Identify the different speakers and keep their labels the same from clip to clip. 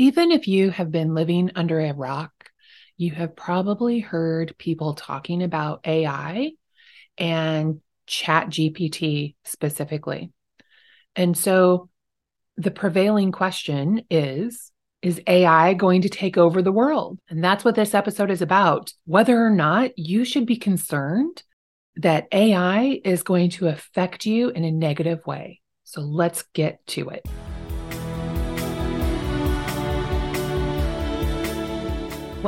Speaker 1: Even if you have been living under a rock, you have probably heard people talking about AI and Chat GPT specifically. And so the prevailing question is Is AI going to take over the world? And that's what this episode is about. Whether or not you should be concerned that AI is going to affect you in a negative way. So let's get to it.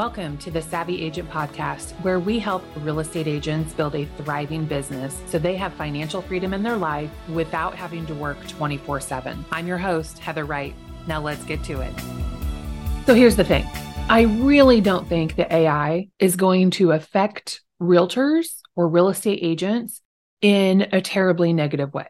Speaker 1: Welcome to the Savvy Agent Podcast, where we help real estate agents build a thriving business so they have financial freedom in their life without having to work 24 7. I'm your host, Heather Wright. Now let's get to it. So here's the thing I really don't think that AI is going to affect realtors or real estate agents in a terribly negative way.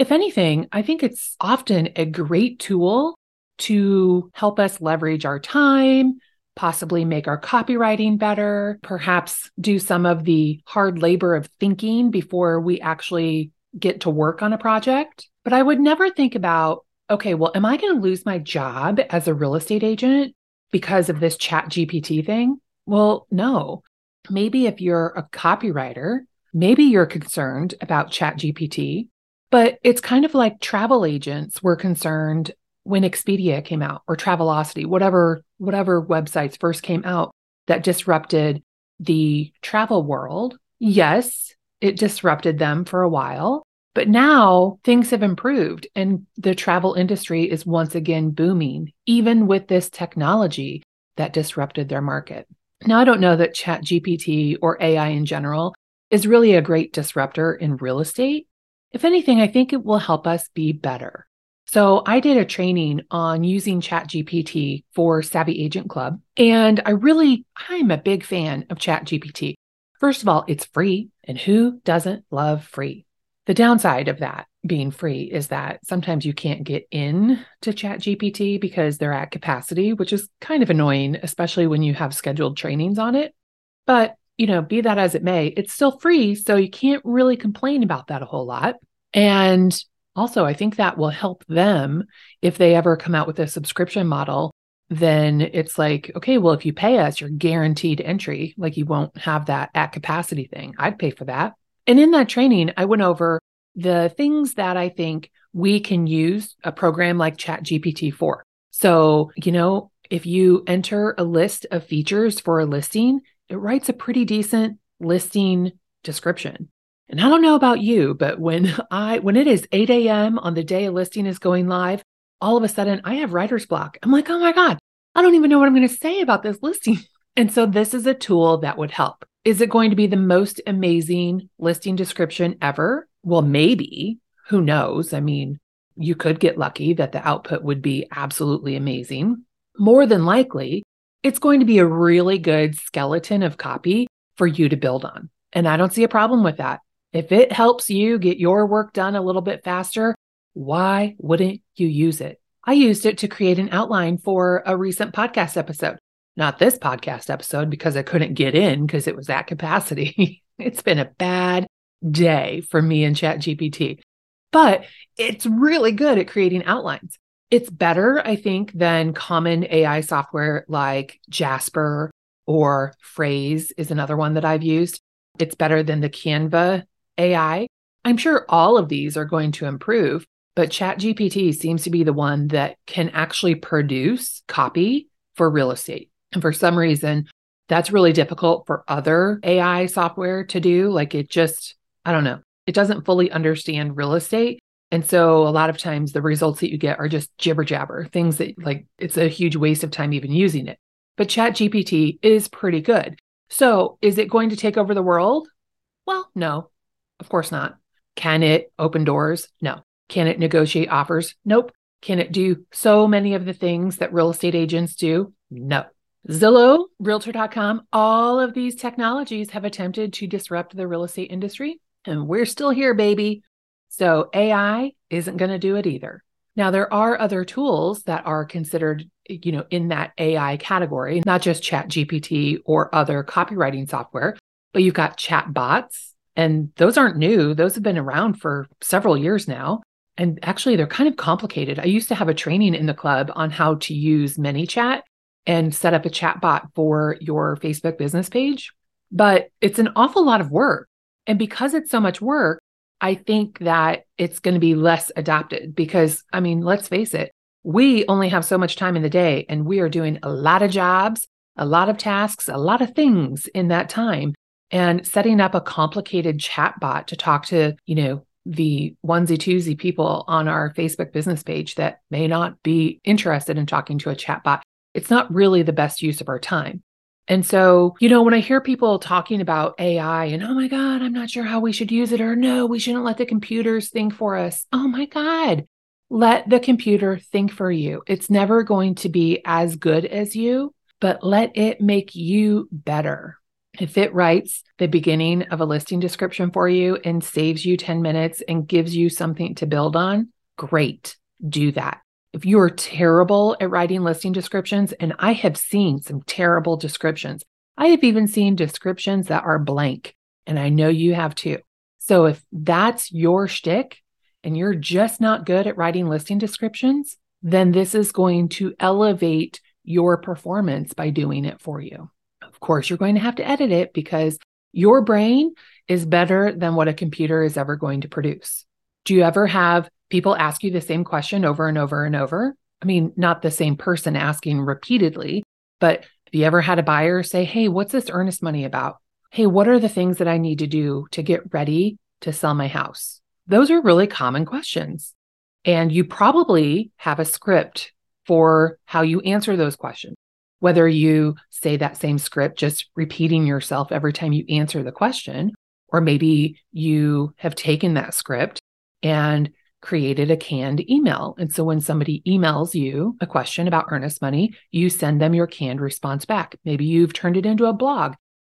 Speaker 1: If anything, I think it's often a great tool to help us leverage our time possibly make our copywriting better, perhaps do some of the hard labor of thinking before we actually get to work on a project. But I would never think about, okay, well, am I going to lose my job as a real estate agent because of this chat GPT thing? Well, no. Maybe if you're a copywriter, maybe you're concerned about chat GPT, but it's kind of like travel agents were concerned when Expedia came out or Travelocity, whatever whatever websites first came out that disrupted the travel world. Yes, it disrupted them for a while, but now things have improved and the travel industry is once again booming, even with this technology that disrupted their market. Now, I don't know that ChatGPT or AI in general is really a great disruptor in real estate. If anything, I think it will help us be better. So I did a training on using ChatGPT for Savvy Agent Club. And I really, I'm a big fan of ChatGPT. First of all, it's free. And who doesn't love free? The downside of that being free is that sometimes you can't get in to ChatGPT because they're at capacity, which is kind of annoying, especially when you have scheduled trainings on it. But, you know, be that as it may, it's still free. So you can't really complain about that a whole lot. And also, I think that will help them if they ever come out with a subscription model. Then it's like, okay, well, if you pay us, you're guaranteed entry. Like you won't have that at capacity thing. I'd pay for that. And in that training, I went over the things that I think we can use a program like ChatGPT for. So, you know, if you enter a list of features for a listing, it writes a pretty decent listing description. And I don't know about you, but when I when it is 8 a.m. on the day a listing is going live, all of a sudden I have writer's block. I'm like, oh my God, I don't even know what I'm going to say about this listing. And so this is a tool that would help. Is it going to be the most amazing listing description ever? Well, maybe. Who knows? I mean, you could get lucky that the output would be absolutely amazing. More than likely, it's going to be a really good skeleton of copy for you to build on. And I don't see a problem with that. If it helps you get your work done a little bit faster, why wouldn't you use it? I used it to create an outline for a recent podcast episode. Not this podcast episode because I couldn't get in because it was at capacity. it's been a bad day for me and ChatGPT, but it's really good at creating outlines. It's better, I think, than common AI software like Jasper or Frase is another one that I've used. It's better than the Canva AI. I'm sure all of these are going to improve, but ChatGPT seems to be the one that can actually produce copy for real estate. And for some reason, that's really difficult for other AI software to do. Like it just, I don't know, it doesn't fully understand real estate. And so a lot of times the results that you get are just jibber jabber, things that like it's a huge waste of time even using it. But ChatGPT is pretty good. So is it going to take over the world? Well, no, of course not. Can it open doors? No. Can it negotiate offers? Nope. Can it do so many of the things that real estate agents do? No. Zillow, Realtor.com, all of these technologies have attempted to disrupt the real estate industry, and we're still here, baby. So AI isn't going to do it either. Now, there are other tools that are considered, you know, in that AI category, not just Chat GPT or other copywriting software, but you've got chat bots and those aren't new, those have been around for several years now. And actually, they're kind of complicated. I used to have a training in the club on how to use ManyChat and set up a chat bot for your Facebook business page. But it's an awful lot of work. And because it's so much work, I think that it's going to be less adopted because, I mean, let's face it, we only have so much time in the day and we are doing a lot of jobs, a lot of tasks, a lot of things in that time. And setting up a complicated chat bot to talk to, you know, the onesie twosie people on our Facebook business page that may not be interested in talking to a chatbot, it's not really the best use of our time. And so, you know, when I hear people talking about AI and, oh my God, I'm not sure how we should use it, or no, we shouldn't let the computers think for us. Oh my God, let the computer think for you. It's never going to be as good as you, but let it make you better. If it writes the beginning of a listing description for you and saves you 10 minutes and gives you something to build on, great, do that. If you are terrible at writing listing descriptions, and I have seen some terrible descriptions, I have even seen descriptions that are blank, and I know you have too. So if that's your shtick and you're just not good at writing listing descriptions, then this is going to elevate your performance by doing it for you. Of course, you're going to have to edit it because your brain is better than what a computer is ever going to produce. Do you ever have people ask you the same question over and over and over? I mean, not the same person asking repeatedly, but have you ever had a buyer say, Hey, what's this earnest money about? Hey, what are the things that I need to do to get ready to sell my house? Those are really common questions. And you probably have a script for how you answer those questions whether you say that same script, just repeating yourself every time you answer the question, or maybe you have taken that script and created a canned email. And so when somebody emails you a question about earnest money, you send them your canned response back. Maybe you've turned it into a blog,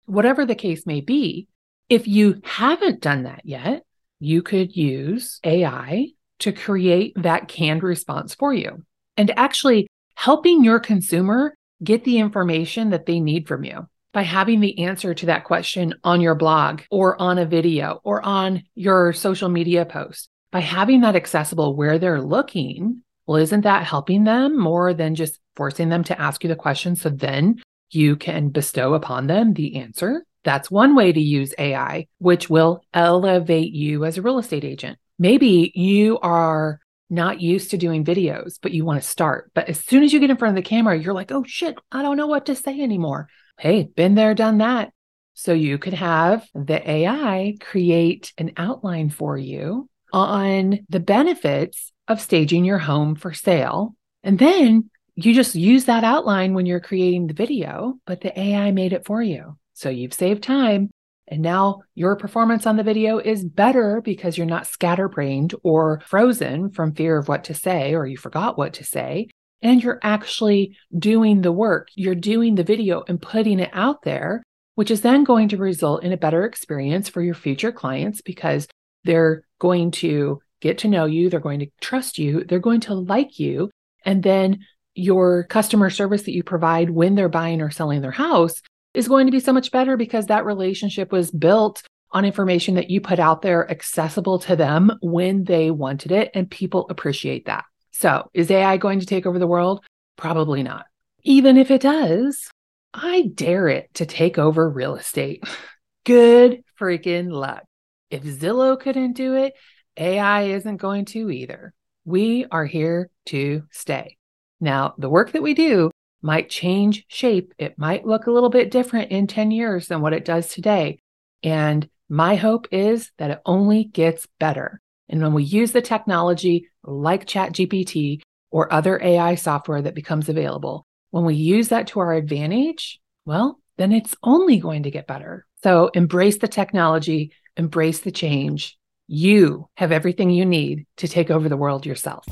Speaker 1: whatever the case may be. If you haven't done that yet, you could use AI to create that canned response for you and actually helping your consumer get the information that they need from you by having the answer to that question on your blog or on a video or on your social media post. By having that accessible where they're looking, well, isn't that helping them more than just forcing them to ask you the question so then you can bestow upon them the answer? That's one way to use AI, which will elevate you as a real estate agent. Maybe you are not used to doing videos, but you want to start. But as soon as you get in front of the camera, you're like, oh shit, I don't know what to say anymore. Hey, been there, done that. So you could have the AI create an outline for you on the benefits of staging your home for sale. And then you just use that outline when you're creating the video, but the AI made it for you. So you've saved time and now your performance on the video is better because you're not scatterbrained or frozen from fear of what to say or you forgot what to say. And you're actually doing the work. You're doing the video and putting it out there, which is then going to result in a better experience for your future clients because they're going to get to know you, they're going to trust you, they're going to like you. And then your customer service that you provide when they're buying or selling their house is going to be so much better because that relationship was built on information that you put out there accessible to them when they wanted it. And people appreciate that. So, is AI going to take over the world? Probably not. Even if it does, I dare it to take over real estate. Good freaking luck. If Zillow couldn't do it, AI isn't going to either. We are here to stay. Now, the work that we do might change shape. It might look a little bit different in 10 years than what it does today. And my hope is that it only gets better. And when we use the technology like ChatGPT or other AI software that becomes available, when we use that to our advantage, well, then it's only going to get better. So embrace the technology, embrace the change. You have everything you need to take over the world yourself.